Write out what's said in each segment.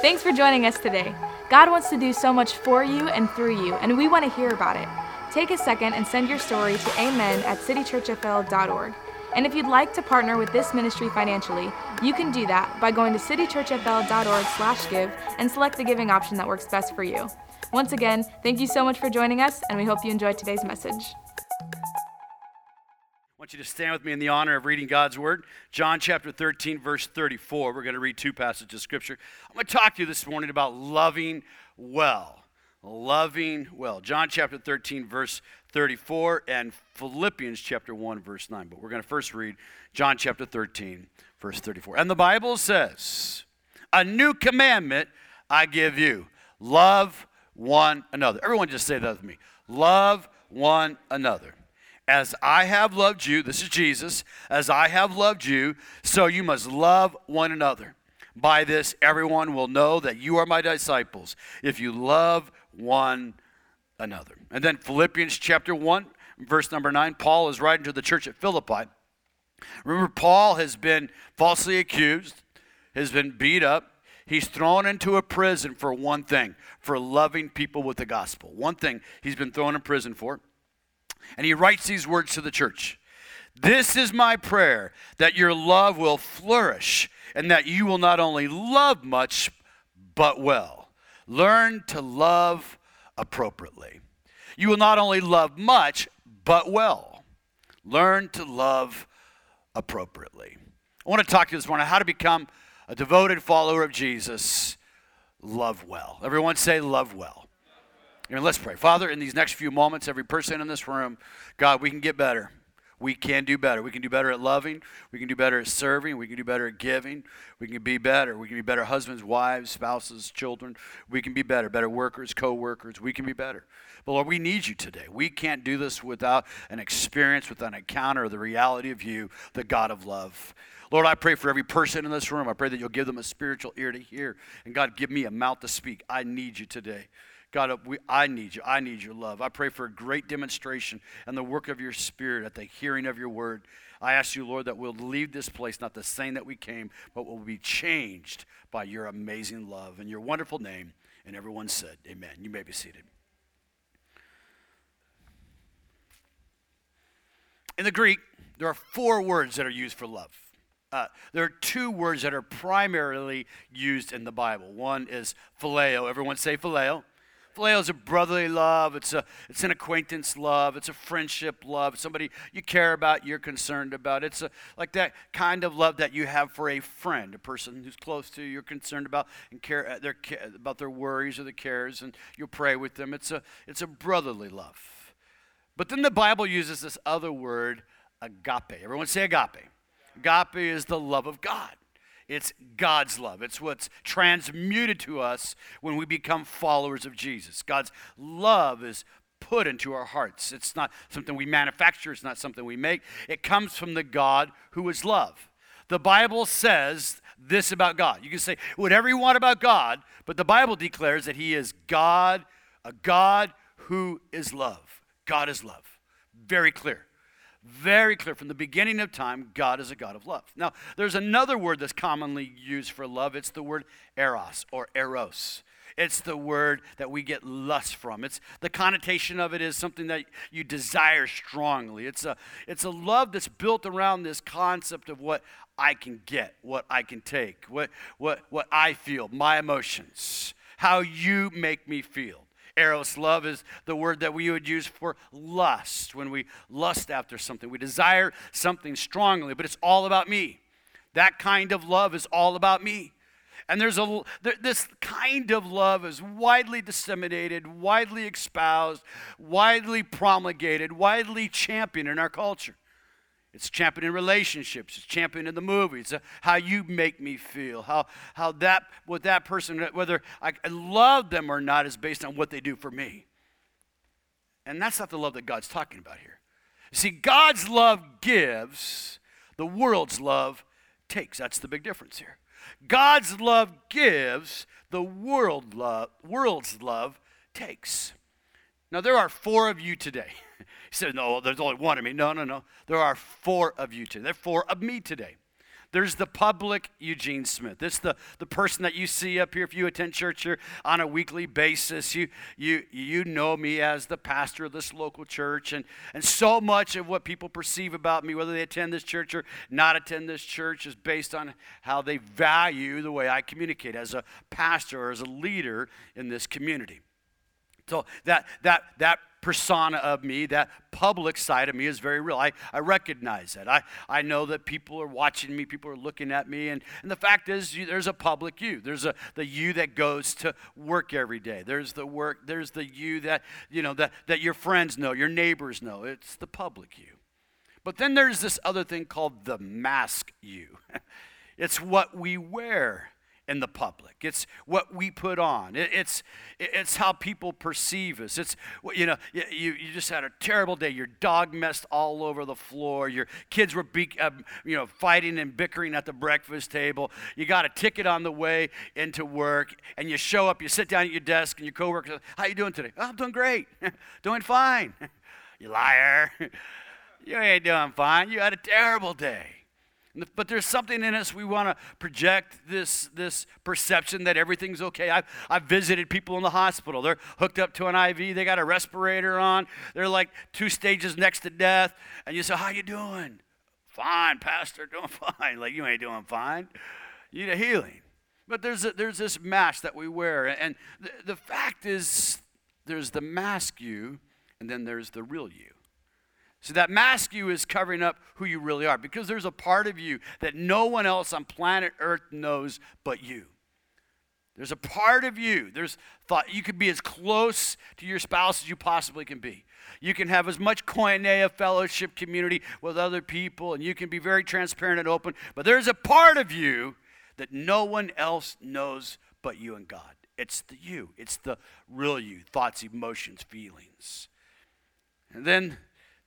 Thanks for joining us today. God wants to do so much for you and through you, and we want to hear about it. Take a second and send your story to amen at citychurchfl.org. And if you'd like to partner with this ministry financially, you can do that by going to citychurchfl.org slash give and select the giving option that works best for you. Once again, thank you so much for joining us, and we hope you enjoyed today's message. Want you to stand with me in the honor of reading God's Word. John chapter 13, verse 34. We're going to read two passages of Scripture. I'm going to talk to you this morning about loving well. Loving well. John chapter 13, verse 34, and Philippians chapter 1, verse 9. But we're going to first read John chapter 13, verse 34. And the Bible says, A new commandment I give you love one another. Everyone just say that with me. Love one another. As I have loved you, this is Jesus, as I have loved you, so you must love one another. By this, everyone will know that you are my disciples if you love one another. And then Philippians chapter 1, verse number 9, Paul is writing to the church at Philippi. Remember, Paul has been falsely accused, has been beat up, He's thrown into a prison for one thing for loving people with the gospel. One thing he's been thrown in prison for. And he writes these words to the church This is my prayer that your love will flourish and that you will not only love much, but well. Learn to love appropriately. You will not only love much, but well. Learn to love appropriately. I want to talk to you this morning how to become a devoted follower of Jesus. Love well. Everyone say, love well. And let's pray. Father, in these next few moments, every person in this room, God, we can get better. We can do better. We can do better at loving. We can do better at serving. We can do better at giving. We can be better. We can be better husbands, wives, spouses, children. We can be better. Better workers, co workers. We can be better. But Lord, we need you today. We can't do this without an experience, without an encounter of the reality of you, the God of love. Lord, I pray for every person in this room. I pray that you'll give them a spiritual ear to hear. And God, give me a mouth to speak. I need you today. God, uh, we, I need you. I need your love. I pray for a great demonstration and the work of your spirit at the hearing of your word. I ask you, Lord, that we'll leave this place not the same that we came, but we'll be changed by your amazing love and your wonderful name. And everyone said, Amen. You may be seated. In the Greek, there are four words that are used for love. Uh, there are two words that are primarily used in the Bible. One is phileo. Everyone say phileo. Phileo is a brotherly love. It's a it's an acquaintance love. It's a friendship love. Somebody you care about, you're concerned about. It's a, like that kind of love that you have for a friend, a person who's close to you, you're concerned about and care uh, their about their worries or their cares, and you'll pray with them. It's a it's a brotherly love. But then the Bible uses this other word, agape. Everyone say agape. Agape is the love of God. It's God's love. It's what's transmuted to us when we become followers of Jesus. God's love is put into our hearts. It's not something we manufacture, it's not something we make. It comes from the God who is love. The Bible says this about God. You can say whatever you want about God, but the Bible declares that He is God, a God who is love. God is love. Very clear. Very clear from the beginning of time, God is a God of love. Now, there's another word that's commonly used for love. It's the word eros or eros. It's the word that we get lust from. It's the connotation of it is something that you desire strongly. It's a it's a love that's built around this concept of what I can get, what I can take, what what what I feel, my emotions, how you make me feel. Eros love is the word that we would use for lust when we lust after something. We desire something strongly, but it's all about me. That kind of love is all about me. And there's a this kind of love is widely disseminated, widely espoused, widely promulgated, widely championed in our culture. It's championed in relationships. It's championed in the movies. Uh, how you make me feel. How, how that, what that person, whether I, I love them or not, is based on what they do for me. And that's not the love that God's talking about here. See, God's love gives, the world's love takes. That's the big difference here. God's love gives, the world love, world's love takes. Now, there are four of you today. He said, No, there's only one of me. No, no, no. There are four of you today. There are four of me today. There's the public Eugene Smith. It's the, the person that you see up here if you attend church here on a weekly basis. You, you, you know me as the pastor of this local church. And, and so much of what people perceive about me, whether they attend this church or not attend this church, is based on how they value the way I communicate as a pastor or as a leader in this community. So that, that, that persona of me, that public side of me is very real. I, I recognize that. I, I know that people are watching me, people are looking at me, and, and the fact is you, there's a public you. There's a the you that goes to work every day. There's the work, there's the you that, you know, that, that your friends know, your neighbors know. It's the public you. But then there's this other thing called the mask you. it's what we wear in the public. It's what we put on. It, it's, it's how people perceive us. It's, you know, you, you just had a terrible day. Your dog messed all over the floor. Your kids were, be, uh, you know, fighting and bickering at the breakfast table. You got a ticket on the way into work, and you show up, you sit down at your desk, and your coworker says, how you doing today? Oh, I'm doing great. doing fine. you liar. you ain't doing fine. You had a terrible day. But there's something in us we want to project this, this perception that everything's okay. I've, I've visited people in the hospital. They're hooked up to an IV. They got a respirator on. They're like two stages next to death. And you say, how you doing? Fine, pastor, doing fine. Like, you ain't doing fine. You need a healing. But there's, a, there's this mask that we wear. And the, the fact is, there's the mask you, and then there's the real you. So that mask you is covering up who you really are because there's a part of you that no one else on planet Earth knows but you. There's a part of you. There's thought you could be as close to your spouse as you possibly can be. You can have as much koinonia fellowship community with other people, and you can be very transparent and open. But there's a part of you that no one else knows but you and God. It's the you. It's the real you. Thoughts, emotions, feelings. And then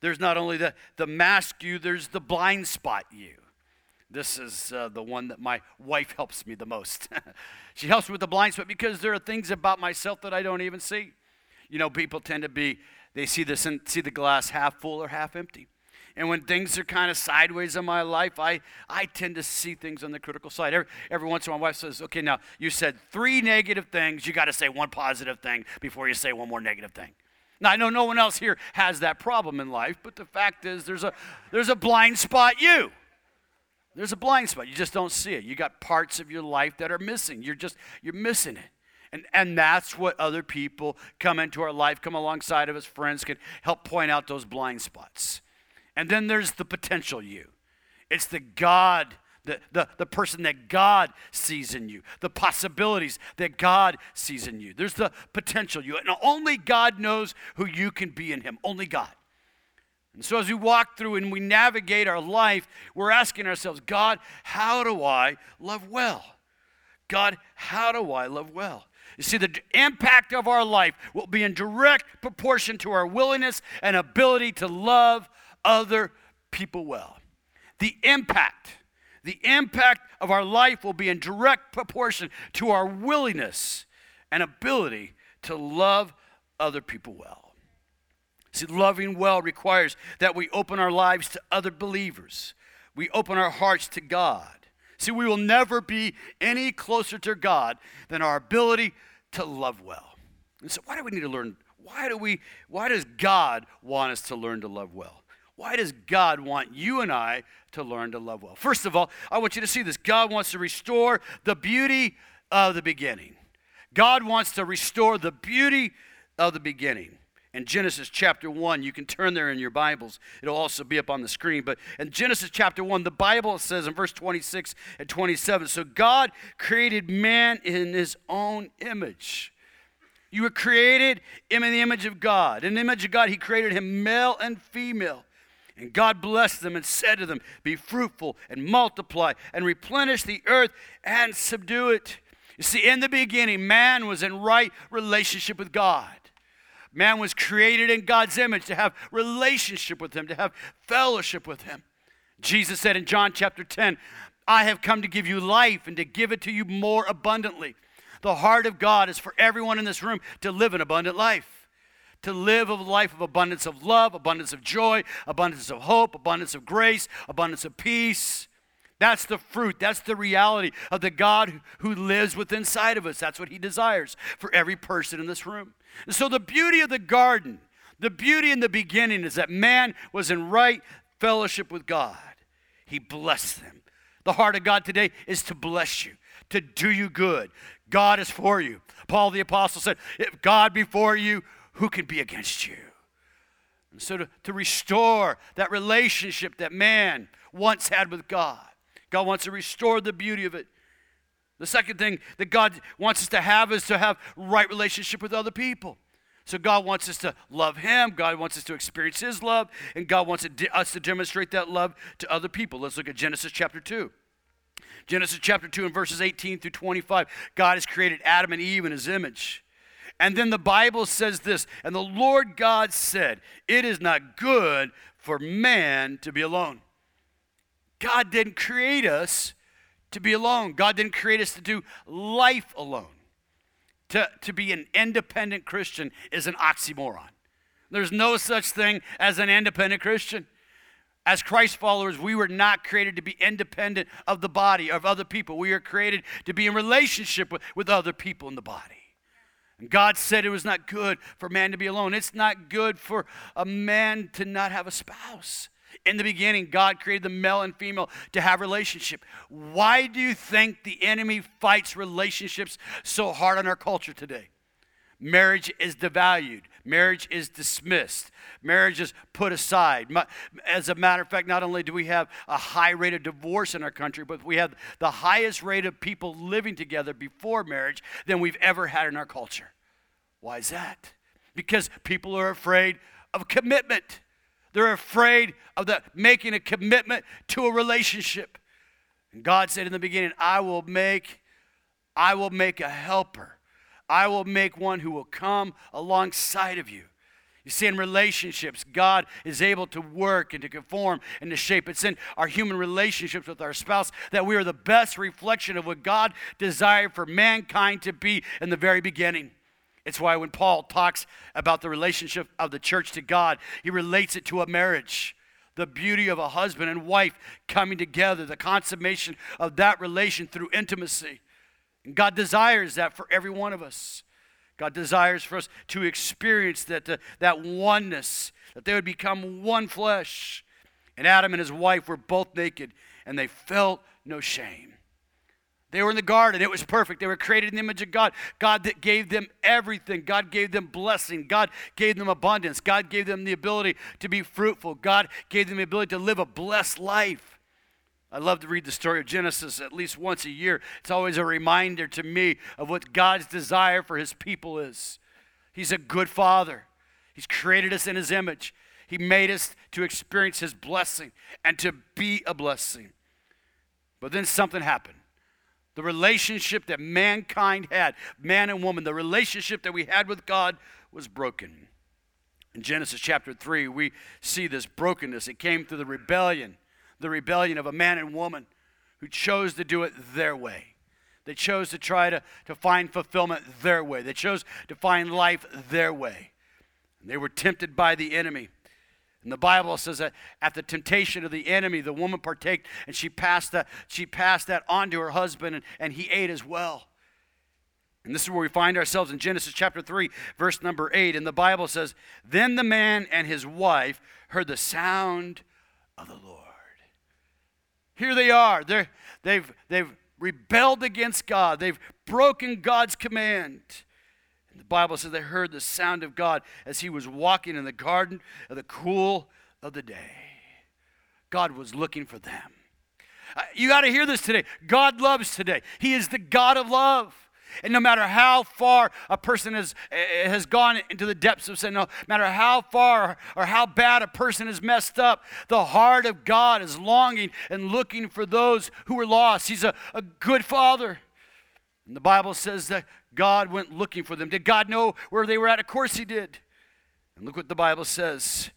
there's not only the, the mask you, there's the blind spot you. This is uh, the one that my wife helps me the most. she helps me with the blind spot because there are things about myself that I don't even see. You know, people tend to be, they see, this and see the glass half full or half empty. And when things are kind of sideways in my life, I, I tend to see things on the critical side. Every, every once in a while, my wife says, okay, now you said three negative things. You got to say one positive thing before you say one more negative thing. Now, I know no one else here has that problem in life, but the fact is there's a, there's a blind spot you. There's a blind spot. You just don't see it. You got parts of your life that are missing. You're just, you're missing it. And, and that's what other people come into our life, come alongside of us, friends can help point out those blind spots. And then there's the potential you. It's the God the, the, the person that God sees in you, the possibilities that God sees in you. There's the potential you. And only God knows who you can be in Him. Only God. And so as we walk through and we navigate our life, we're asking ourselves, God, how do I love well? God, how do I love well? You see, the impact of our life will be in direct proportion to our willingness and ability to love other people well. The impact the impact of our life will be in direct proportion to our willingness and ability to love other people well. See, loving well requires that we open our lives to other believers, we open our hearts to God. See, we will never be any closer to God than our ability to love well. And so, why do we need to learn? Why do we? Why does God want us to learn to love well? Why does God want you and I to learn to love well? First of all, I want you to see this. God wants to restore the beauty of the beginning. God wants to restore the beauty of the beginning. In Genesis chapter 1, you can turn there in your Bibles. It'll also be up on the screen. But in Genesis chapter 1, the Bible says in verse 26 and 27 So God created man in his own image. You were created in the image of God. In the image of God, He created him male and female. And God blessed them and said to them, Be fruitful and multiply and replenish the earth and subdue it. You see, in the beginning, man was in right relationship with God. Man was created in God's image to have relationship with Him, to have fellowship with Him. Jesus said in John chapter 10, I have come to give you life and to give it to you more abundantly. The heart of God is for everyone in this room to live an abundant life to live a life of abundance of love, abundance of joy, abundance of hope, abundance of grace, abundance of peace. That's the fruit. That's the reality of the God who lives within inside of us. That's what he desires for every person in this room. And so the beauty of the garden, the beauty in the beginning is that man was in right fellowship with God. He blessed them. The heart of God today is to bless you, to do you good. God is for you. Paul the Apostle said, If God be for you, who can be against you? And so to, to restore that relationship that man once had with God, God wants to restore the beauty of it. The second thing that God wants us to have is to have right relationship with other people. So God wants us to love Him. God wants us to experience His love, and God wants us to demonstrate that love to other people. Let's look at Genesis chapter 2. Genesis chapter 2 and verses 18 through 25. God has created Adam and Eve in His image. And then the Bible says this And the Lord God said, It is not good for man to be alone. God didn't create us to be alone, God didn't create us to do life alone. To, to be an independent Christian is an oxymoron. There's no such thing as an independent Christian. As Christ followers, we were not created to be independent of the body, of other people. We are created to be in relationship with, with other people in the body. God said it was not good for man to be alone. It's not good for a man to not have a spouse. In the beginning, God created the male and female to have relationship. Why do you think the enemy fights relationships so hard in our culture today? Marriage is devalued. Marriage is dismissed. Marriage is put aside. As a matter of fact, not only do we have a high rate of divorce in our country, but we have the highest rate of people living together before marriage than we've ever had in our culture. Why is that? Because people are afraid of commitment. They're afraid of the, making a commitment to a relationship. And God said in the beginning, I will make, I will make a helper. I will make one who will come alongside of you. You see, in relationships, God is able to work and to conform and to shape. It's in our human relationships with our spouse that we are the best reflection of what God desired for mankind to be in the very beginning. It's why when Paul talks about the relationship of the church to God, he relates it to a marriage. The beauty of a husband and wife coming together, the consummation of that relation through intimacy. God desires that for every one of us. God desires for us to experience that, uh, that oneness, that they would become one flesh. And Adam and his wife were both naked, and they felt no shame. They were in the garden. It was perfect. They were created in the image of God. God that gave them everything. God gave them blessing. God gave them abundance. God gave them the ability to be fruitful. God gave them the ability to live a blessed life. I love to read the story of Genesis at least once a year. It's always a reminder to me of what God's desire for his people is. He's a good father. He's created us in his image. He made us to experience his blessing and to be a blessing. But then something happened. The relationship that mankind had, man and woman, the relationship that we had with God was broken. In Genesis chapter 3, we see this brokenness. It came through the rebellion, the rebellion of a man and woman who chose to do it their way. They chose to try to, to find fulfillment their way. They chose to find life their way. And they were tempted by the enemy. And the Bible says that at the temptation of the enemy, the woman partaked and she passed that, she passed that on to her husband and, and he ate as well. And this is where we find ourselves in Genesis chapter 3, verse number 8. And the Bible says, Then the man and his wife heard the sound of the Lord. Here they are. They're, they've, they've rebelled against God, they've broken God's command. And The Bible says they heard the sound of God as he was walking in the garden of the cool of the day. God was looking for them. Uh, you got to hear this today. God loves today. He is the God of love. And no matter how far a person has, eh, has gone into the depths of sin, no matter how far or how bad a person has messed up, the heart of God is longing and looking for those who are lost. He's a, a good father. And the Bible says that God went looking for them. Did God know where they were at? Of course He did. And look what the Bible says.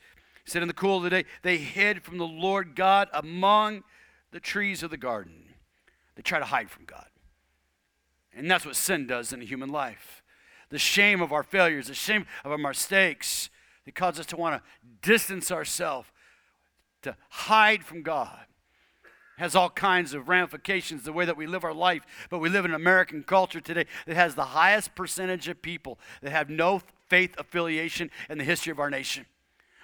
He said, In the cool of the day, they hid from the Lord God among the trees of the garden. They try to hide from God. And that's what sin does in a human life. The shame of our failures, the shame of our mistakes, it causes us to want to distance ourselves, to hide from God. has all kinds of ramifications the way that we live our life but we live in an american culture today that has the highest percentage of people that have no faith affiliation in the history of our nation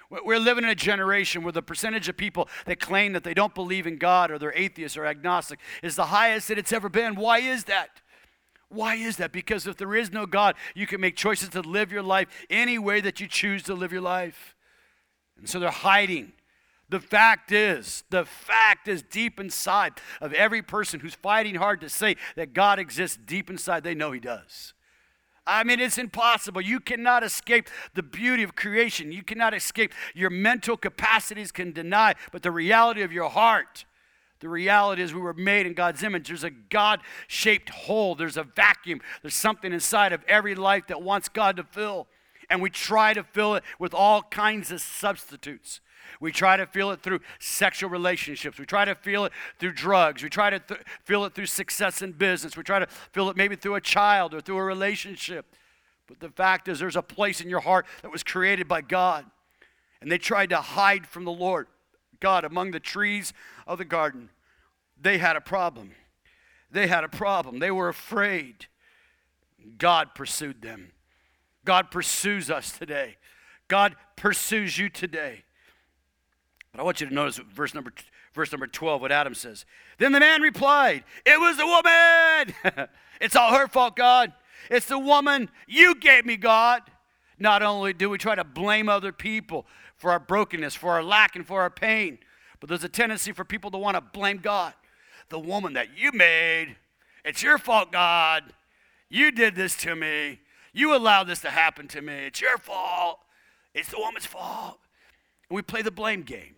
we're living in a generation where the percentage of people that claim that they don't believe in god or they're atheists or agnostic is the highest that it's ever been why is that why is that? Because if there is no God, you can make choices to live your life any way that you choose to live your life. And so they're hiding. The fact is, the fact is deep inside of every person who's fighting hard to say that God exists deep inside, they know He does. I mean, it's impossible. You cannot escape the beauty of creation. You cannot escape your mental capacities can deny, but the reality of your heart the reality is, we were made in God's image. There's a God shaped hole, there's a vacuum, there's something inside of every life that wants God to fill. And we try to fill it with all kinds of substitutes. We try to feel it through sexual relationships. We try to feel it through drugs. We try to th- feel it through success in business. We try to feel it maybe through a child or through a relationship. But the fact is, there's a place in your heart that was created by God. And they tried to hide from the Lord. God among the trees of the garden. They had a problem. They had a problem. They were afraid. God pursued them. God pursues us today. God pursues you today. But I want you to notice verse number verse number 12 what Adam says. Then the man replied, "It was the woman. it's all her fault, God. It's the woman you gave me, God." Not only do we try to blame other people for our brokenness, for our lack, and for our pain. But there's a tendency for people to want to blame God. The woman that you made, it's your fault, God. You did this to me. You allowed this to happen to me. It's your fault. It's the woman's fault. And we play the blame game.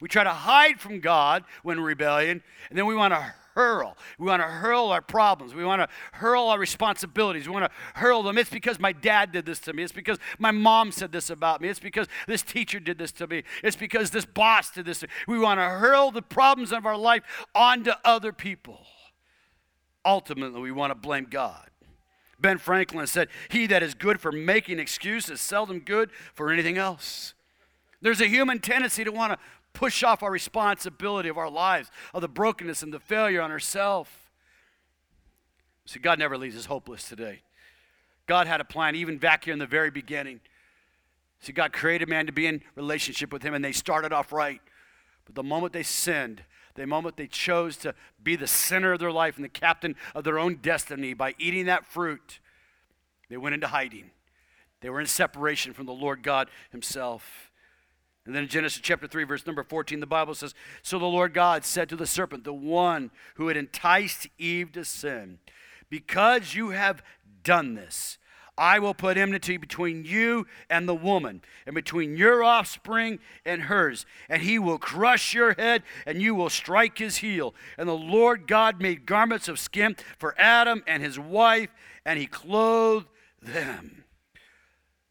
We try to hide from God when rebellion, and then we want to hurl. We want to hurl our problems. We want to hurl our responsibilities. We want to hurl them. It's because my dad did this to me. It's because my mom said this about me. It's because this teacher did this to me. It's because this boss did this. We want to hurl the problems of our life onto other people. Ultimately, we want to blame God. Ben Franklin said, He that is good for making excuses seldom good for anything else. There's a human tendency to want to push off our responsibility of our lives, of the brokenness and the failure on ourselves. See, God never leaves us hopeless today. God had a plan even back here in the very beginning. See, God created man to be in relationship with him, and they started off right. But the moment they sinned, the moment they chose to be the center of their life and the captain of their own destiny by eating that fruit, they went into hiding. They were in separation from the Lord God Himself. And then in Genesis chapter 3, verse number 14, the Bible says So the Lord God said to the serpent, the one who had enticed Eve to sin, Because you have done this, I will put enmity between you and the woman, and between your offspring and hers. And he will crush your head, and you will strike his heel. And the Lord God made garments of skin for Adam and his wife, and he clothed them.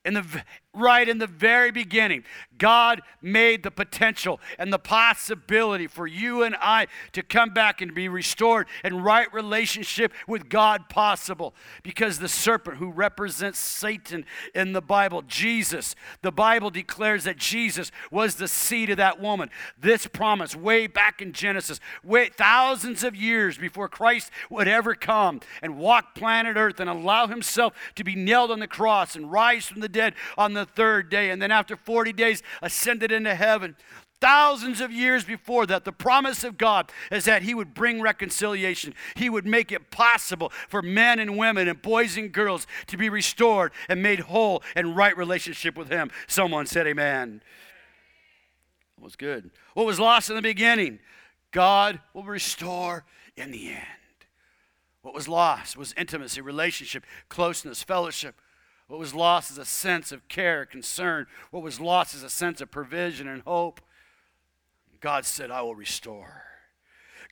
In the, right in the very beginning, God made the potential and the possibility for you and I to come back and be restored and right relationship with God possible. Because the serpent who represents Satan in the Bible, Jesus, the Bible declares that Jesus was the seed of that woman. This promise, way back in Genesis, way thousands of years before Christ would ever come and walk planet Earth and allow himself to be nailed on the cross and rise from the dead on the third day. And then after 40 days, ascended into heaven. Thousands of years before that, the promise of God is that He would bring reconciliation. He would make it possible for men and women and boys and girls to be restored and made whole and right relationship with Him. Someone said, Amen. It was good. What was lost in the beginning, God will restore in the end. What was lost was intimacy, relationship, closeness, fellowship. What was lost is a sense of care, concern. What was lost is a sense of provision and hope. God said, I will restore.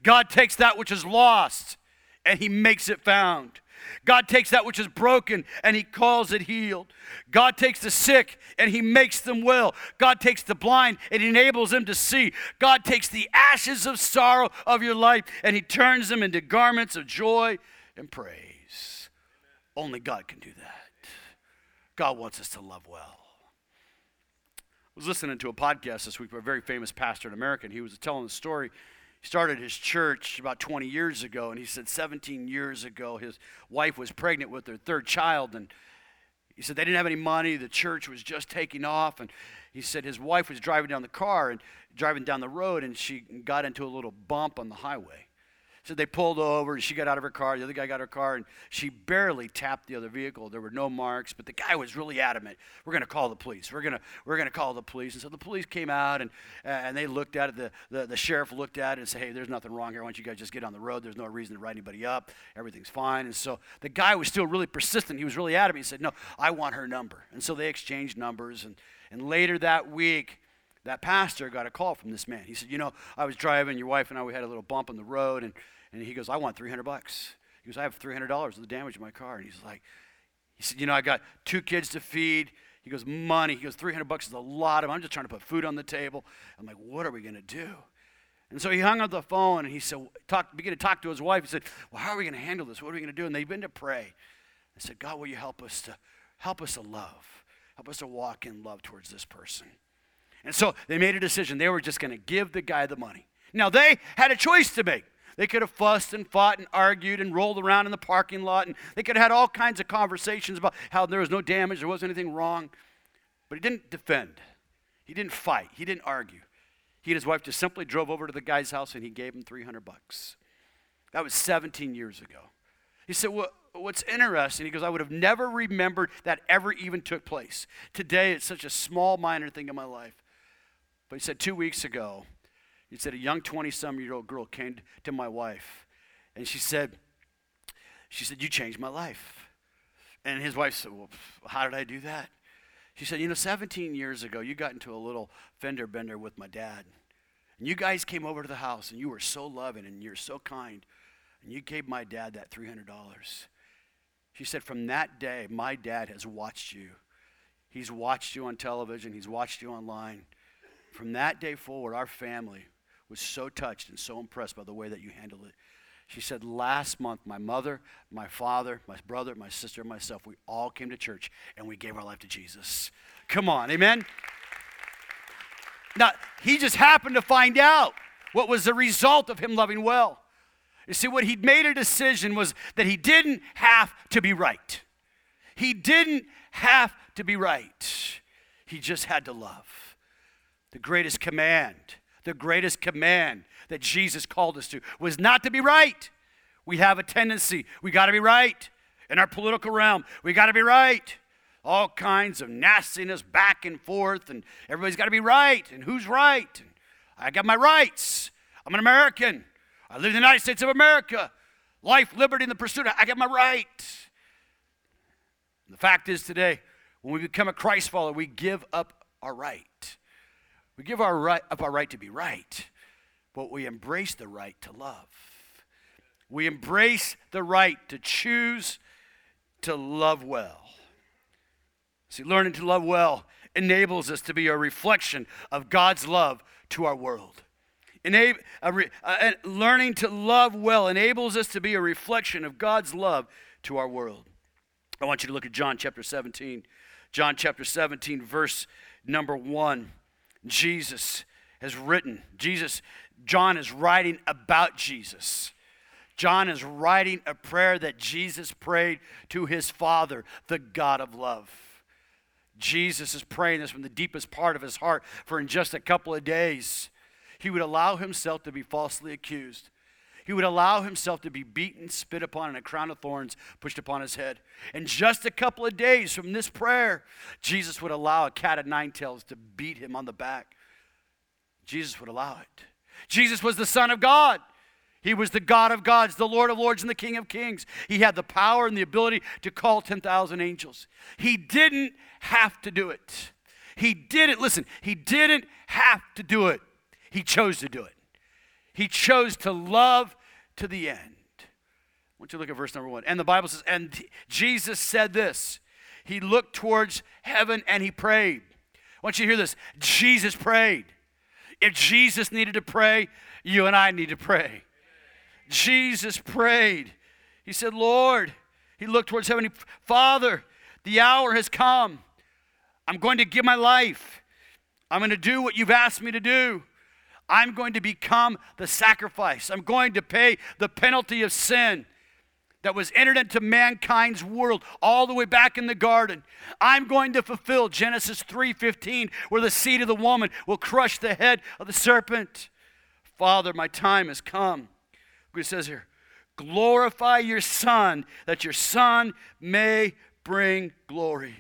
God takes that which is lost and he makes it found. God takes that which is broken and he calls it healed. God takes the sick and he makes them well. God takes the blind and enables them to see. God takes the ashes of sorrow of your life and he turns them into garments of joy and praise. Only God can do that. God wants us to love well. I was listening to a podcast this week by a very famous pastor in America, and he was telling the story. He started his church about 20 years ago, and he said 17 years ago his wife was pregnant with their third child, and he said they didn't have any money. The church was just taking off, and he said his wife was driving down the car and driving down the road, and she got into a little bump on the highway. So they pulled over, and she got out of her car. The other guy got her car, and she barely tapped the other vehicle. There were no marks, but the guy was really adamant. We're going to call the police. We're going to we're going to call the police. And so the police came out, and and they looked at it. The, the the sheriff looked at it and said, "Hey, there's nothing wrong here. Why don't you guys just get on the road? There's no reason to write anybody up. Everything's fine." And so the guy was still really persistent. He was really adamant. He said, "No, I want her number." And so they exchanged numbers, and and later that week that pastor got a call from this man. He said, You know, I was driving, your wife and I, we had a little bump on the road, and and he goes, I want 300 bucks. He goes, I have $300 of the damage in my car. And he's like, he said, you know, I got two kids to feed. He goes, money. He goes, 300 bucks is a lot of I'm just trying to put food on the table. I'm like, what are we going to do? And so he hung up the phone and he said, talk, began to talk to his wife. He said, well, how are we going to handle this? What are we going to do? And they began to pray. I said, God, will you help us to help us to love? Help us to walk in love towards this person. And so they made a decision. They were just going to give the guy the money. Now they had a choice to make. They could have fussed and fought and argued and rolled around in the parking lot, and they could have had all kinds of conversations about how there was no damage, there wasn't anything wrong. But he didn't defend, he didn't fight, he didn't argue. He and his wife just simply drove over to the guy's house and he gave him 300 bucks. That was 17 years ago. He said, well, What's interesting, he goes, I would have never remembered that ever even took place. Today, it's such a small, minor thing in my life. But he said, Two weeks ago, he said, a young 20 some year old girl came to my wife and she said, she said, you changed my life. And his wife said, well, how did I do that? She said, you know, 17 years ago, you got into a little fender bender with my dad. And you guys came over to the house and you were so loving and you're so kind. And you gave my dad that $300. She said, from that day, my dad has watched you. He's watched you on television, he's watched you online. From that day forward, our family was so touched and so impressed by the way that you handled it. She said, Last month, my mother, my father, my brother, my sister, and myself, we all came to church and we gave our life to Jesus. Come on, amen? Now, he just happened to find out what was the result of him loving well. You see, what he'd made a decision was that he didn't have to be right. He didn't have to be right. He just had to love. The greatest command the greatest command that Jesus called us to was not to be right. We have a tendency, we got to be right. In our political realm, we got to be right. All kinds of nastiness back and forth, and everybody's got to be right. And who's right? And I got my rights. I'm an American. I live in the United States of America. Life, liberty, and the pursuit. Of. I got my right. And the fact is today, when we become a Christ follower, we give up our right. We give our right, up our right to be right, but we embrace the right to love. We embrace the right to choose to love well. See, learning to love well enables us to be a reflection of God's love to our world. Enab- re- learning to love well enables us to be a reflection of God's love to our world. I want you to look at John chapter 17. John chapter 17, verse number 1. Jesus has written. Jesus, John is writing about Jesus. John is writing a prayer that Jesus prayed to his Father, the God of love. Jesus is praying this from the deepest part of his heart, for in just a couple of days, he would allow himself to be falsely accused. He would allow himself to be beaten, spit upon, and a crown of thorns pushed upon his head. In just a couple of days from this prayer, Jesus would allow a cat of nine tails to beat him on the back. Jesus would allow it. Jesus was the Son of God. He was the God of gods, the Lord of lords, and the King of kings. He had the power and the ability to call 10,000 angels. He didn't have to do it. He didn't, listen, he didn't have to do it. He chose to do it. He chose to love to the end. I want you to look at verse number one. And the Bible says, and Jesus said this. He looked towards heaven and he prayed. I want you to hear this. Jesus prayed. If Jesus needed to pray, you and I need to pray. Jesus prayed. He said, Lord, he looked towards heaven. Father, the hour has come. I'm going to give my life. I'm going to do what you've asked me to do. I'm going to become the sacrifice. I'm going to pay the penalty of sin that was entered into mankind's world all the way back in the garden. I'm going to fulfill Genesis 3:15 where the seed of the woman will crush the head of the serpent. Father, my time has come. It says here, glorify your son that your son may bring glory.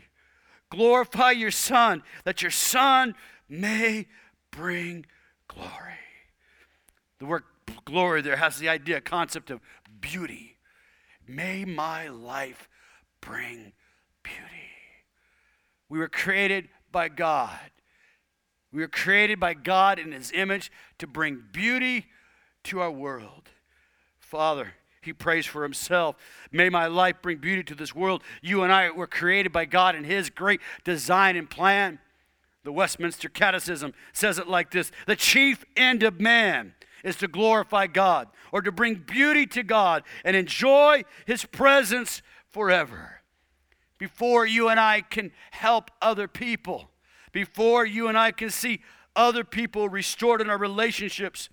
Glorify your son that your son may bring glory. The word glory there has the idea, concept of beauty. May my life bring beauty. We were created by God. We were created by God in His image to bring beauty to our world. Father, he prays for himself. May my life bring beauty to this world. You and I were created by God in His great design and plan. The Westminster Catechism says it like this The chief end of man is to glorify God or to bring beauty to God and enjoy His presence forever. Before you and I can help other people, before you and I can see other people restored in our relationships,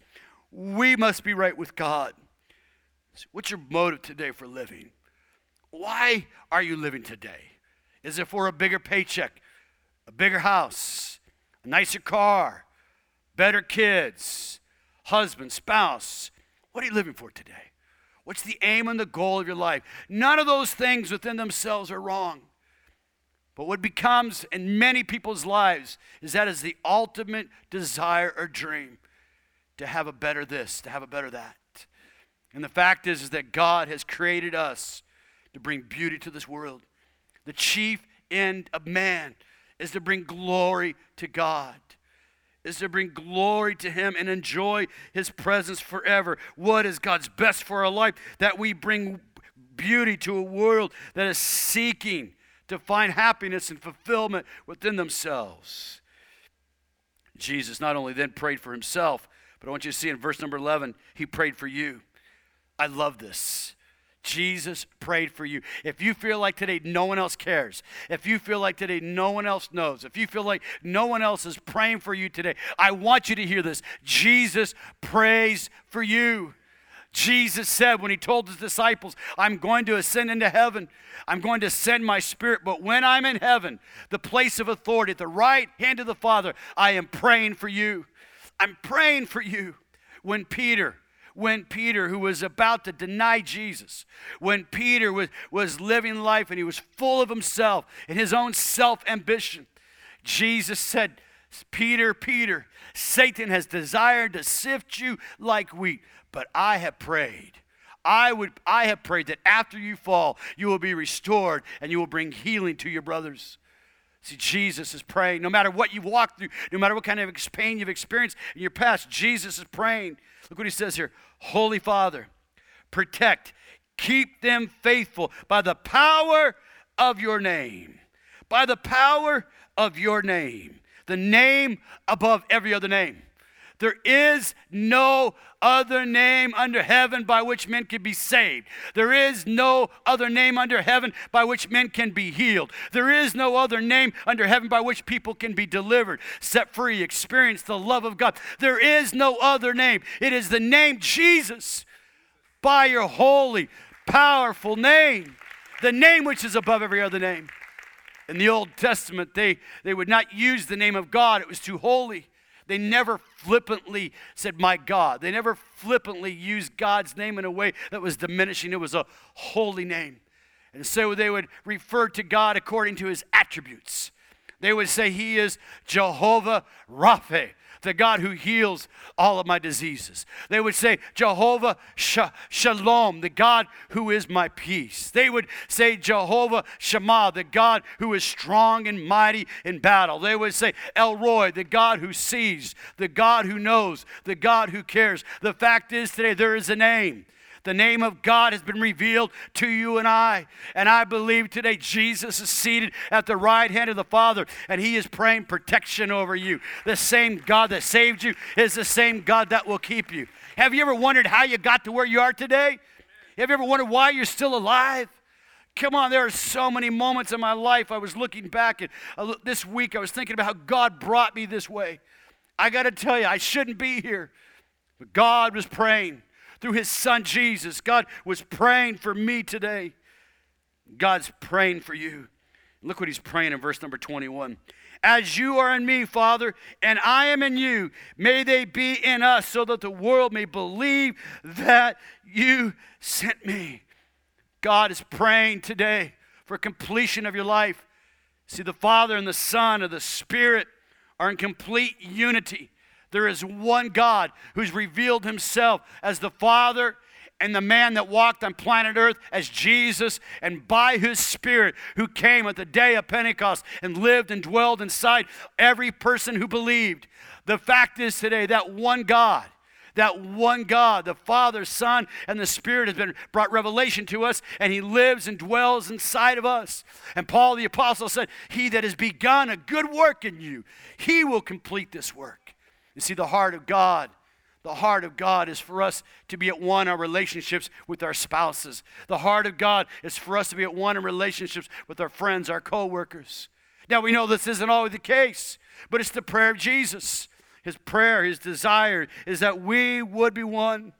we must be right with God. What's your motive today for living? Why are you living today? Is it for a bigger paycheck, a bigger house, a nicer car, better kids, husband, spouse? What are you living for today? What's the aim and the goal of your life? None of those things within themselves are wrong. But what becomes in many people's lives is that is the ultimate desire or dream to have a better this, to have a better that. And the fact is, is that God has created us to bring beauty to this world. The chief end of man is to bring glory to God, is to bring glory to Him and enjoy His presence forever. What is God's best for our life? That we bring beauty to a world that is seeking to find happiness and fulfillment within themselves. Jesus not only then prayed for himself, but I want you to see in verse number 11, he prayed for you. I love this. Jesus prayed for you. If you feel like today no one else cares, if you feel like today no one else knows, if you feel like no one else is praying for you today, I want you to hear this. Jesus prays for you. Jesus said when he told his disciples, I'm going to ascend into heaven, I'm going to send my spirit, but when I'm in heaven, the place of authority, at the right hand of the Father, I am praying for you. I'm praying for you. When Peter, when Peter, who was about to deny Jesus, when Peter was, was living life and he was full of himself and his own self ambition, Jesus said, Peter, Peter, Satan has desired to sift you like wheat, but I have prayed. I would I have prayed that after you fall, you will be restored and you will bring healing to your brothers. See, Jesus is praying. No matter what you've walked through, no matter what kind of pain you've experienced in your past, Jesus is praying. Look what he says here Holy Father, protect, keep them faithful by the power of your name. By the power of your name. The name above every other name. There is no other name under heaven by which men can be saved. There is no other name under heaven by which men can be healed. There is no other name under heaven by which people can be delivered, set free, experience the love of God. There is no other name. It is the name Jesus by your holy, powerful name, the name which is above every other name. In the Old Testament, they, they would not use the name of God, it was too holy. They never flippantly said, My God. They never flippantly used God's name in a way that was diminishing. It was a holy name. And so they would refer to God according to his attributes. They would say, He is Jehovah Rapha, the God who heals all of my diseases. They would say, Jehovah Shalom, the God who is my peace. They would say, Jehovah Shema, the God who is strong and mighty in battle. They would say, El Roi, the God who sees, the God who knows, the God who cares. The fact is, today there is a name the name of God has been revealed to you and I. And I believe today Jesus is seated at the right hand of the Father and he is praying protection over you. The same God that saved you is the same God that will keep you. Have you ever wondered how you got to where you are today? Have you ever wondered why you're still alive? Come on, there are so many moments in my life I was looking back and uh, this week I was thinking about how God brought me this way. I got to tell you, I shouldn't be here. But God was praying through his son Jesus. God was praying for me today. God's praying for you. Look what he's praying in verse number 21. As you are in me, Father, and I am in you, may they be in us, so that the world may believe that you sent me. God is praying today for completion of your life. See, the Father and the Son and the Spirit are in complete unity. There is one God who's revealed himself as the Father and the man that walked on planet Earth as Jesus, and by his Spirit who came at the day of Pentecost and lived and dwelled inside every person who believed. The fact is today that one God, that one God, the Father, Son, and the Spirit has been brought revelation to us, and He lives and dwells inside of us. And Paul the Apostle said, He that has begun a good work in you, He will complete this work. You see, the heart of God the heart of God is for us to be at one in our relationships with our spouses. The heart of God is for us to be at one in relationships with our friends, our co-workers. Now we know this isn't always the case, but it's the prayer of Jesus. His prayer, his desire is that we would be one.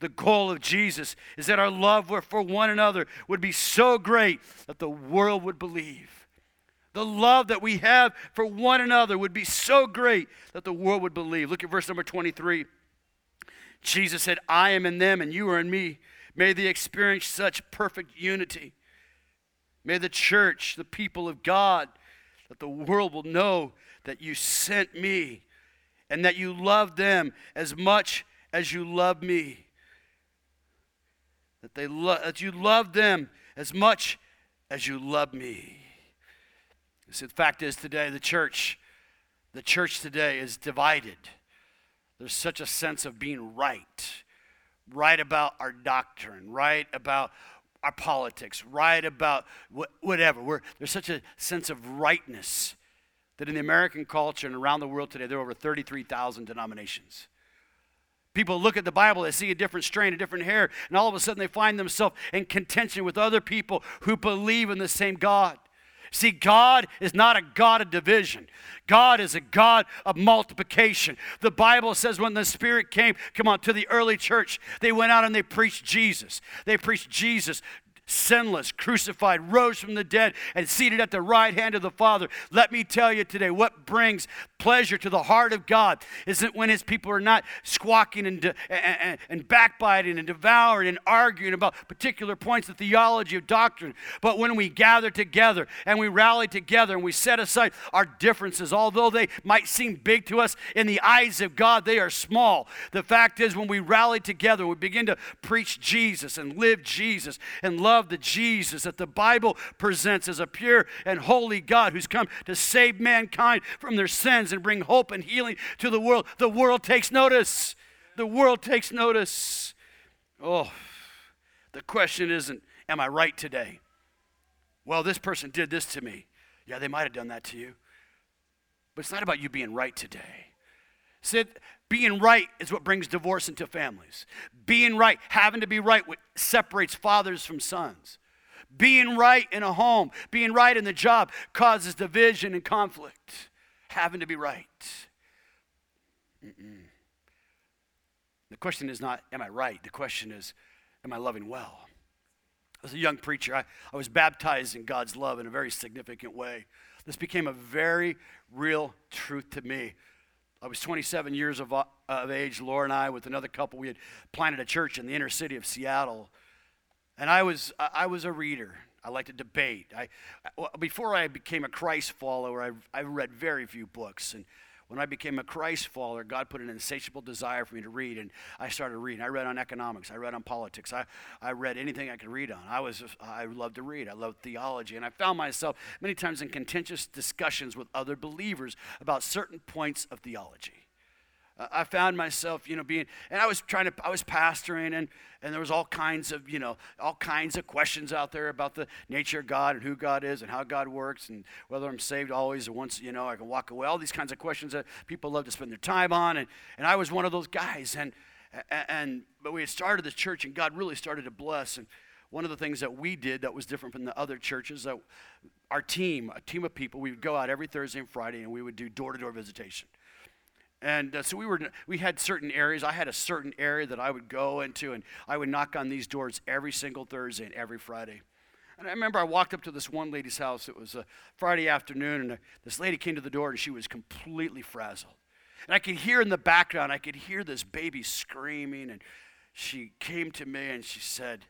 The goal of Jesus is that our love for one another would be so great that the world would believe. The love that we have for one another would be so great that the world would believe. Look at verse number 23. Jesus said, I am in them and you are in me. May they experience such perfect unity. May the church, the people of God, that the world will know that you sent me and that you love them as much as you love me. That, they lo- that you love them as much as you love me. The fact is today, the church, the church today is divided. There's such a sense of being right, right about our doctrine, right about our politics, right about whatever. We're, there's such a sense of rightness that in the American culture and around the world today, there are over 33,000 denominations. People look at the Bible, they see a different strain, a different hair, and all of a sudden they find themselves in contention with other people who believe in the same God. See, God is not a God of division. God is a God of multiplication. The Bible says when the Spirit came, come on, to the early church, they went out and they preached Jesus. They preached Jesus sinless, crucified, rose from the dead, and seated at the right hand of the Father. Let me tell you today what brings pleasure to the heart of God isn't when his people are not squawking and, de- and, and backbiting and devouring and arguing about particular points of theology of doctrine, but when we gather together and we rally together and we set aside our differences, although they might seem big to us, in the eyes of God, they are small. The fact is, when we rally together, we begin to preach Jesus and live Jesus and love the Jesus that the Bible presents as a pure and holy God who's come to save mankind from their sins and bring hope and healing to the world, the world takes notice. The world takes notice. Oh, the question isn't, am I right today? Well, this person did this to me. Yeah, they might have done that to you. But it's not about you being right today. Sid, being right is what brings divorce into families. Being right, having to be right, what separates fathers from sons. Being right in a home, being right in the job causes division and conflict having to be right. Mm-mm. The question is not, am I right? The question is, am I loving well? As a young preacher, I, I was baptized in God's love in a very significant way. This became a very real truth to me. I was 27 years of, of age. Laura and I, with another couple, we had planted a church in the inner city of Seattle. And I was, I was a reader. I like to debate. I, before I became a Christ follower, I, I read very few books. And when I became a Christ follower, God put an insatiable desire for me to read, and I started reading. I read on economics. I read on politics. I, I read anything I could read on. I was I loved to read. I loved theology, and I found myself many times in contentious discussions with other believers about certain points of theology. I found myself, you know, being, and I was trying to, I was pastoring, and and there was all kinds of, you know, all kinds of questions out there about the nature of God and who God is and how God works and whether I'm saved always or once, you know, I can walk away. All these kinds of questions that people love to spend their time on, and and I was one of those guys, and and but we had started the church, and God really started to bless, and one of the things that we did that was different from the other churches that our team, a team of people, we would go out every Thursday and Friday, and we would do door-to-door visitation And uh, so we were we had certain areas. I had a certain area that I would go into, and I would knock on these doors every single Thursday and every Friday. And I remember I walked up to this one lady's house. It was a Friday afternoon, and uh, this lady came to the door, and she was completely frazzled. And I could hear in the background, I could hear this baby screaming, and she came to me and she said,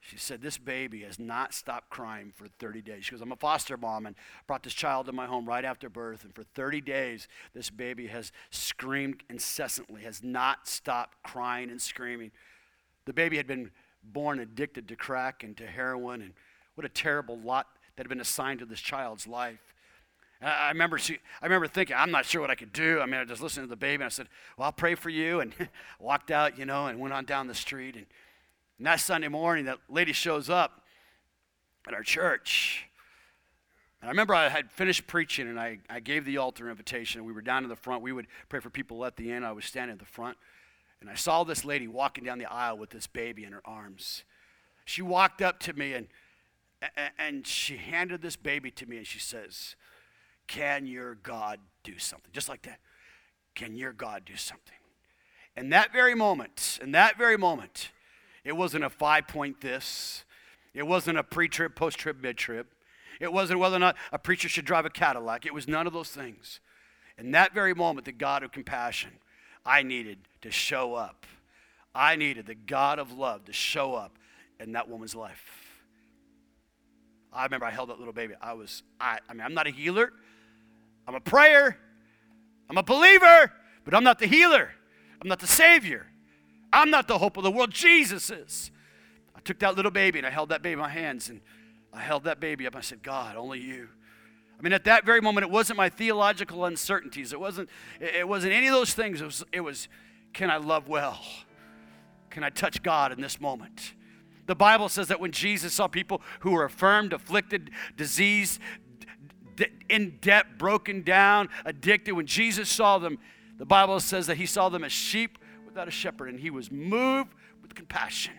she said, This baby has not stopped crying for 30 days. She goes, I'm a foster mom and brought this child to my home right after birth. And for 30 days, this baby has screamed incessantly, has not stopped crying and screaming. The baby had been born addicted to crack and to heroin. And what a terrible lot that had been assigned to this child's life. I remember, she, I remember thinking, I'm not sure what I could do. I mean, I just listened to the baby and I said, Well, I'll pray for you. And walked out, you know, and went on down the street. And and that Sunday morning, that lady shows up at our church. And I remember I had finished preaching and I, I gave the altar invitation. We were down in the front. We would pray for people at the end. I was standing at the front. And I saw this lady walking down the aisle with this baby in her arms. She walked up to me and, and she handed this baby to me and she says, Can your God do something? Just like that. Can your God do something? And that very moment, in that very moment, it wasn't a five point this. It wasn't a pre trib, post trib, mid trib. It wasn't whether or not a preacher should drive a Cadillac. It was none of those things. In that very moment, the God of compassion, I needed to show up. I needed the God of love to show up in that woman's life. I remember I held that little baby. I was, I, I mean, I'm not a healer. I'm a prayer. I'm a believer, but I'm not the healer. I'm not the savior. I'm not the hope of the world. Jesus is. I took that little baby and I held that baby in my hands and I held that baby up. I said, God, only you. I mean, at that very moment, it wasn't my theological uncertainties. It wasn't, it wasn't any of those things. It was, it was can I love well? Can I touch God in this moment? The Bible says that when Jesus saw people who were affirmed, afflicted, diseased, in debt, broken down, addicted, when Jesus saw them, the Bible says that he saw them as sheep without a shepherd, and he was moved with compassion.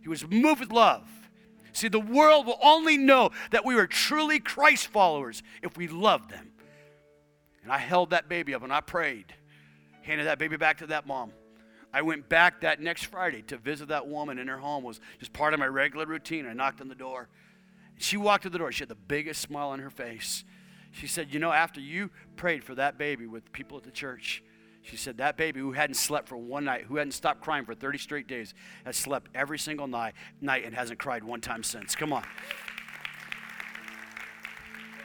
He was moved with love. See, the world will only know that we are truly Christ followers if we love them. And I held that baby up and I prayed, handed that baby back to that mom. I went back that next Friday to visit that woman in her home. It was just part of my regular routine. I knocked on the door. She walked to the door. She had the biggest smile on her face. She said, You know, after you prayed for that baby with people at the church, she said that baby who hadn't slept for one night, who hadn't stopped crying for 30 straight days, has slept every single night, night and hasn't cried one time since. Come on.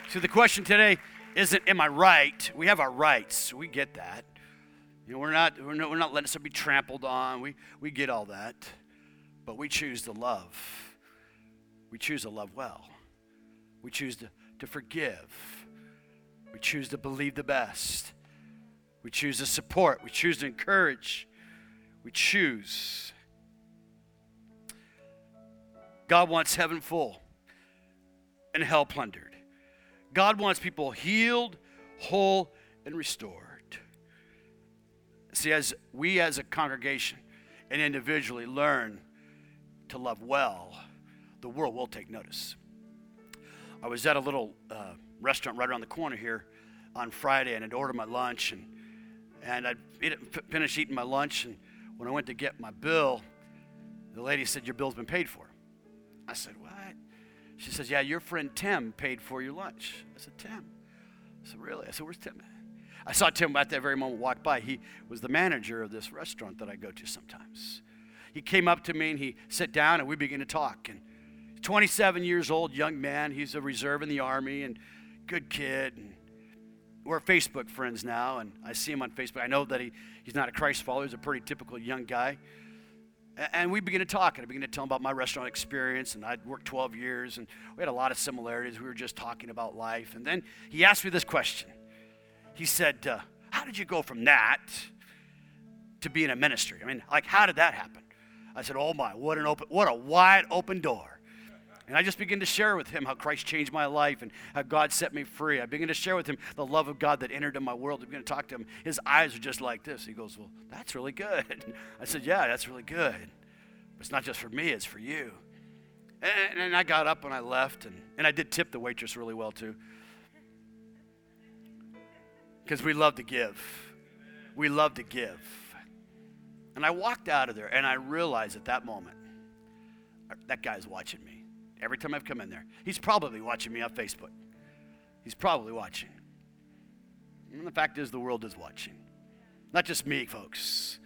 So the question today isn't, am I right? We have our rights. We get that. You know, we're not, we're not, we're not letting somebody be trampled on. We, we get all that. But we choose to love. We choose to love well. We choose to, to forgive. We choose to believe the best. We choose to support. We choose to encourage. We choose. God wants heaven full and hell plundered. God wants people healed, whole, and restored. See, as we as a congregation and individually learn to love well, the world will take notice. I was at a little uh, restaurant right around the corner here on Friday and I'd ordered my lunch and and I'd finished eating my lunch, and when I went to get my bill, the lady said, Your bill's been paid for. I said, What? She says, Yeah, your friend Tim paid for your lunch. I said, Tim? I said, Really? I said, Where's Tim? I saw Tim at that very moment walk by. He was the manager of this restaurant that I go to sometimes. He came up to me and he sat down and we began to talk. And 27 years old, young man. He's a reserve in the army and good kid. And we're Facebook friends now, and I see him on Facebook. I know that he, he's not a Christ follower, he's a pretty typical young guy. And we begin to talk, and I begin to tell him about my restaurant experience, and I'd worked 12 years, and we had a lot of similarities. We were just talking about life. And then he asked me this question. He said, uh, How did you go from that to being a ministry? I mean, like, how did that happen? I said, Oh my, what an open, what a wide open door. And I just began to share with him how Christ changed my life and how God set me free. I began to share with him the love of God that entered in my world. I began to talk to him. His eyes are just like this. He goes, Well, that's really good. I said, Yeah, that's really good. But it's not just for me, it's for you. And, and I got up and I left, and, and I did tip the waitress really well too. Because we love to give. we love to give. And I walked out of there and I realized at that moment, that guy's watching me. Every time I've come in there, he's probably watching me on Facebook. He's probably watching. And the fact is, the world is watching. Not just me, folks.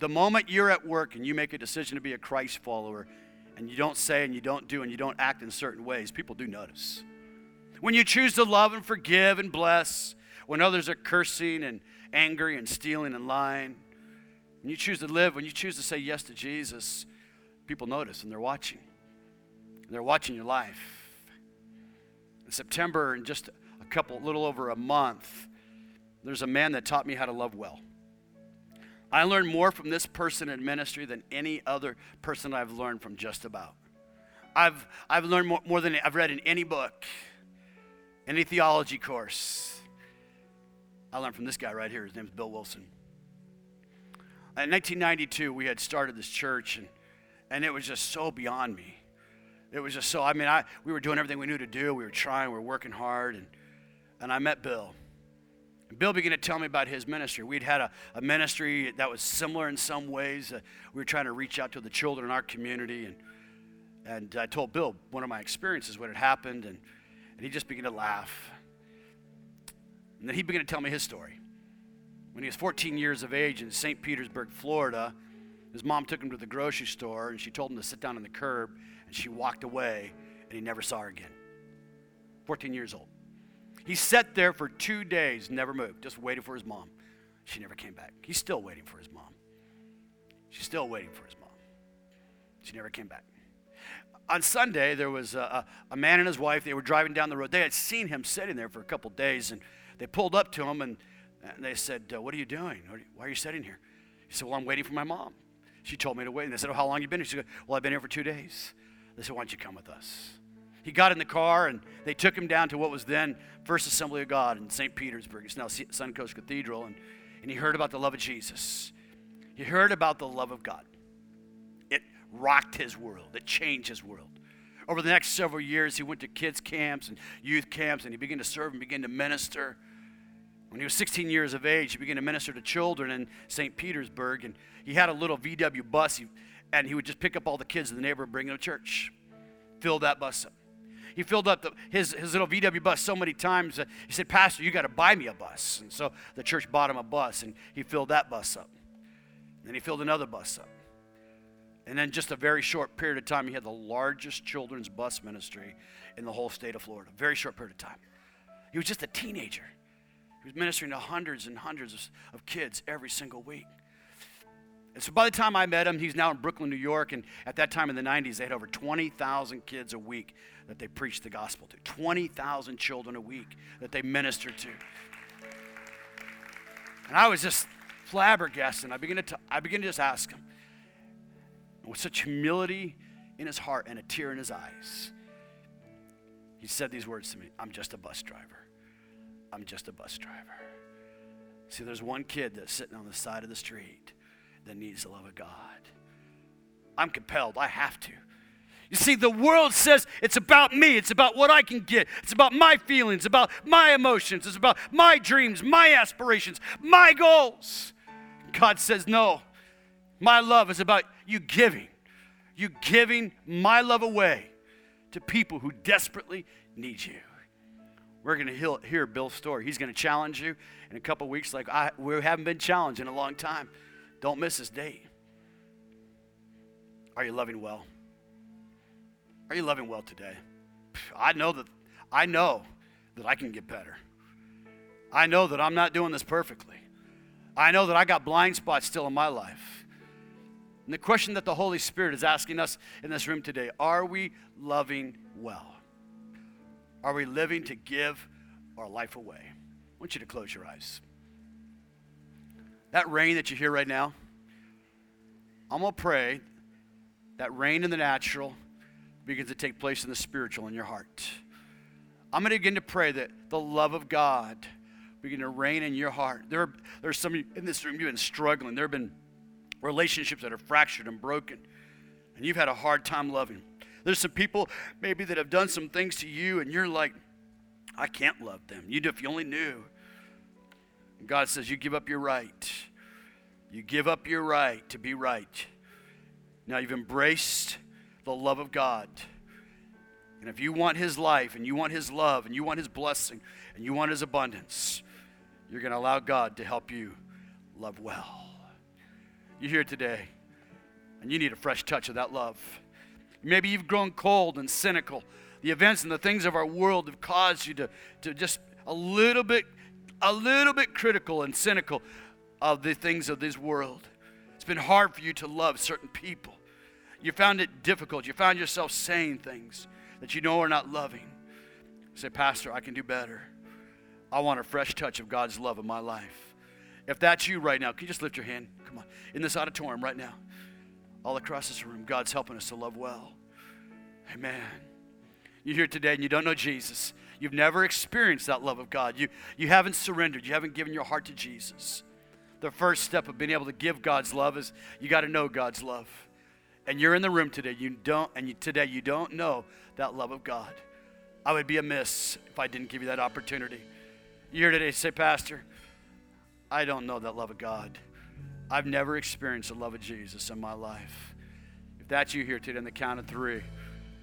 The moment you're at work and you make a decision to be a Christ follower, and you don't say and you don't do and you don't act in certain ways, people do notice. When you choose to love and forgive and bless, when others are cursing and angry and stealing and lying, when you choose to live, when you choose to say yes to Jesus, people notice and they're watching. And they're watching your life. In September, in just a couple, little over a month, there's a man that taught me how to love well. I learned more from this person in ministry than any other person I've learned from just about. I've, I've learned more, more than I've read in any book, any theology course. I learned from this guy right here. His name's Bill Wilson. In 1992, we had started this church, and, and it was just so beyond me. It was just so, I mean, I, we were doing everything we knew to do. We were trying, we were working hard, and, and I met Bill. Bill began to tell me about his ministry. We'd had a, a ministry that was similar in some ways. Uh, we were trying to reach out to the children in our community. And, and I told Bill one of my experiences, what had happened, and, and he just began to laugh. And then he began to tell me his story. When he was 14 years of age in St. Petersburg, Florida, his mom took him to the grocery store and she told him to sit down on the curb, and she walked away, and he never saw her again. 14 years old. He sat there for two days, never moved, just waiting for his mom. She never came back. He's still waiting for his mom. She's still waiting for his mom. She never came back. On Sunday, there was a, a, man and his wife. They were driving down the road. They had seen him sitting there for a couple days, and they pulled up to him and, and they said, uh, What are you doing? Why are you sitting here? He said, Well, I'm waiting for my mom. She told me to wait. And they said, Oh, how long you been here? She said, Well, I've been here for two days. They said, Why don't you come with us? He got in the car and they took him down to what was then First Assembly of God in St. Petersburg. It's now Suncoast Cathedral. And, and he heard about the love of Jesus. He heard about the love of God. It rocked his world, it changed his world. Over the next several years, he went to kids' camps and youth camps and he began to serve and began to minister. When he was 16 years of age, he began to minister to children in St. Petersburg. And he had a little VW bus, and he would just pick up all the kids in the neighborhood bring them to church. Fill that bus up. He filled up the, his, his little VW bus so many times that he said, Pastor, you got to buy me a bus. And so the church bought him a bus, and he filled that bus up. And then he filled another bus up. And then just a very short period of time, he had the largest children's bus ministry in the whole state of Florida. Very short period of time. He was just a teenager. He was ministering to hundreds and hundreds of, of kids every single week. And so by the time I met him, he's now in Brooklyn, New York. And at that time in the 90s, they had over 20,000 kids a week that they preached the gospel to. 20,000 children a week that they ministered to. And I was just flabbergasted. I began to, t- I began to just ask him, with such humility in his heart and a tear in his eyes, he said these words to me I'm just a bus driver. I'm just a bus driver. See, there's one kid that's sitting on the side of the street that needs the love of God. I'm compelled, I have to. You see, the world says it's about me. It's about what I can get. It's about my feelings, about my emotions. It's about my dreams, my aspirations, my goals. God says, no. My love is about you giving. You giving my love away to people who desperately need you. We're going to hear Bill's story. He's going to challenge you in a couple weeks, like I, we haven't been challenged in a long time. Don't miss this date. Are you loving well? Are you loving well today? I know that I know that I can get better. I know that I'm not doing this perfectly. I know that I got blind spots still in my life. And the question that the Holy Spirit is asking us in this room today, are we loving well? Are we living to give our life away? I want you to close your eyes. That rain that you hear right now, I'm going to pray that rain in the natural begins to take place in the spiritual in your heart. I'm going to begin to pray that the love of God begin to reign in your heart. There are, there are some in this room, you've been struggling. There have been relationships that are fractured and broken, and you've had a hard time loving. There's some people maybe that have done some things to you, and you're like, I can't love them. You'd if you only knew. God says, You give up your right. You give up your right to be right. Now you've embraced the love of God. And if you want His life and you want His love and you want His blessing and you want His abundance, you're going to allow God to help you love well. You're here today and you need a fresh touch of that love. Maybe you've grown cold and cynical. The events and the things of our world have caused you to, to just a little bit, a little bit critical and cynical of the things of this world. It's been hard for you to love certain people. You found it difficult. You found yourself saying things that you know are not loving. Say, Pastor, I can do better. I want a fresh touch of God's love in my life. If that's you right now, can you just lift your hand? Come on. In this auditorium right now, all across this room, God's helping us to love well. Amen. You're here today and you don't know Jesus. You've never experienced that love of God. You, you haven't surrendered. You haven't given your heart to Jesus. The first step of being able to give God's love is you got to know God's love. And you're in the room today. You don't, and you, today you don't know that love of God. I would be amiss if I didn't give you that opportunity. You're here today, say, Pastor, I don't know that love of God. I've never experienced the love of Jesus in my life. If that's you here today, on the count of three,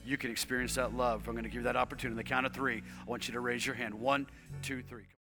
you can experience that love. I'm going to give you that opportunity. On the count of three, I want you to raise your hand. One, two, three.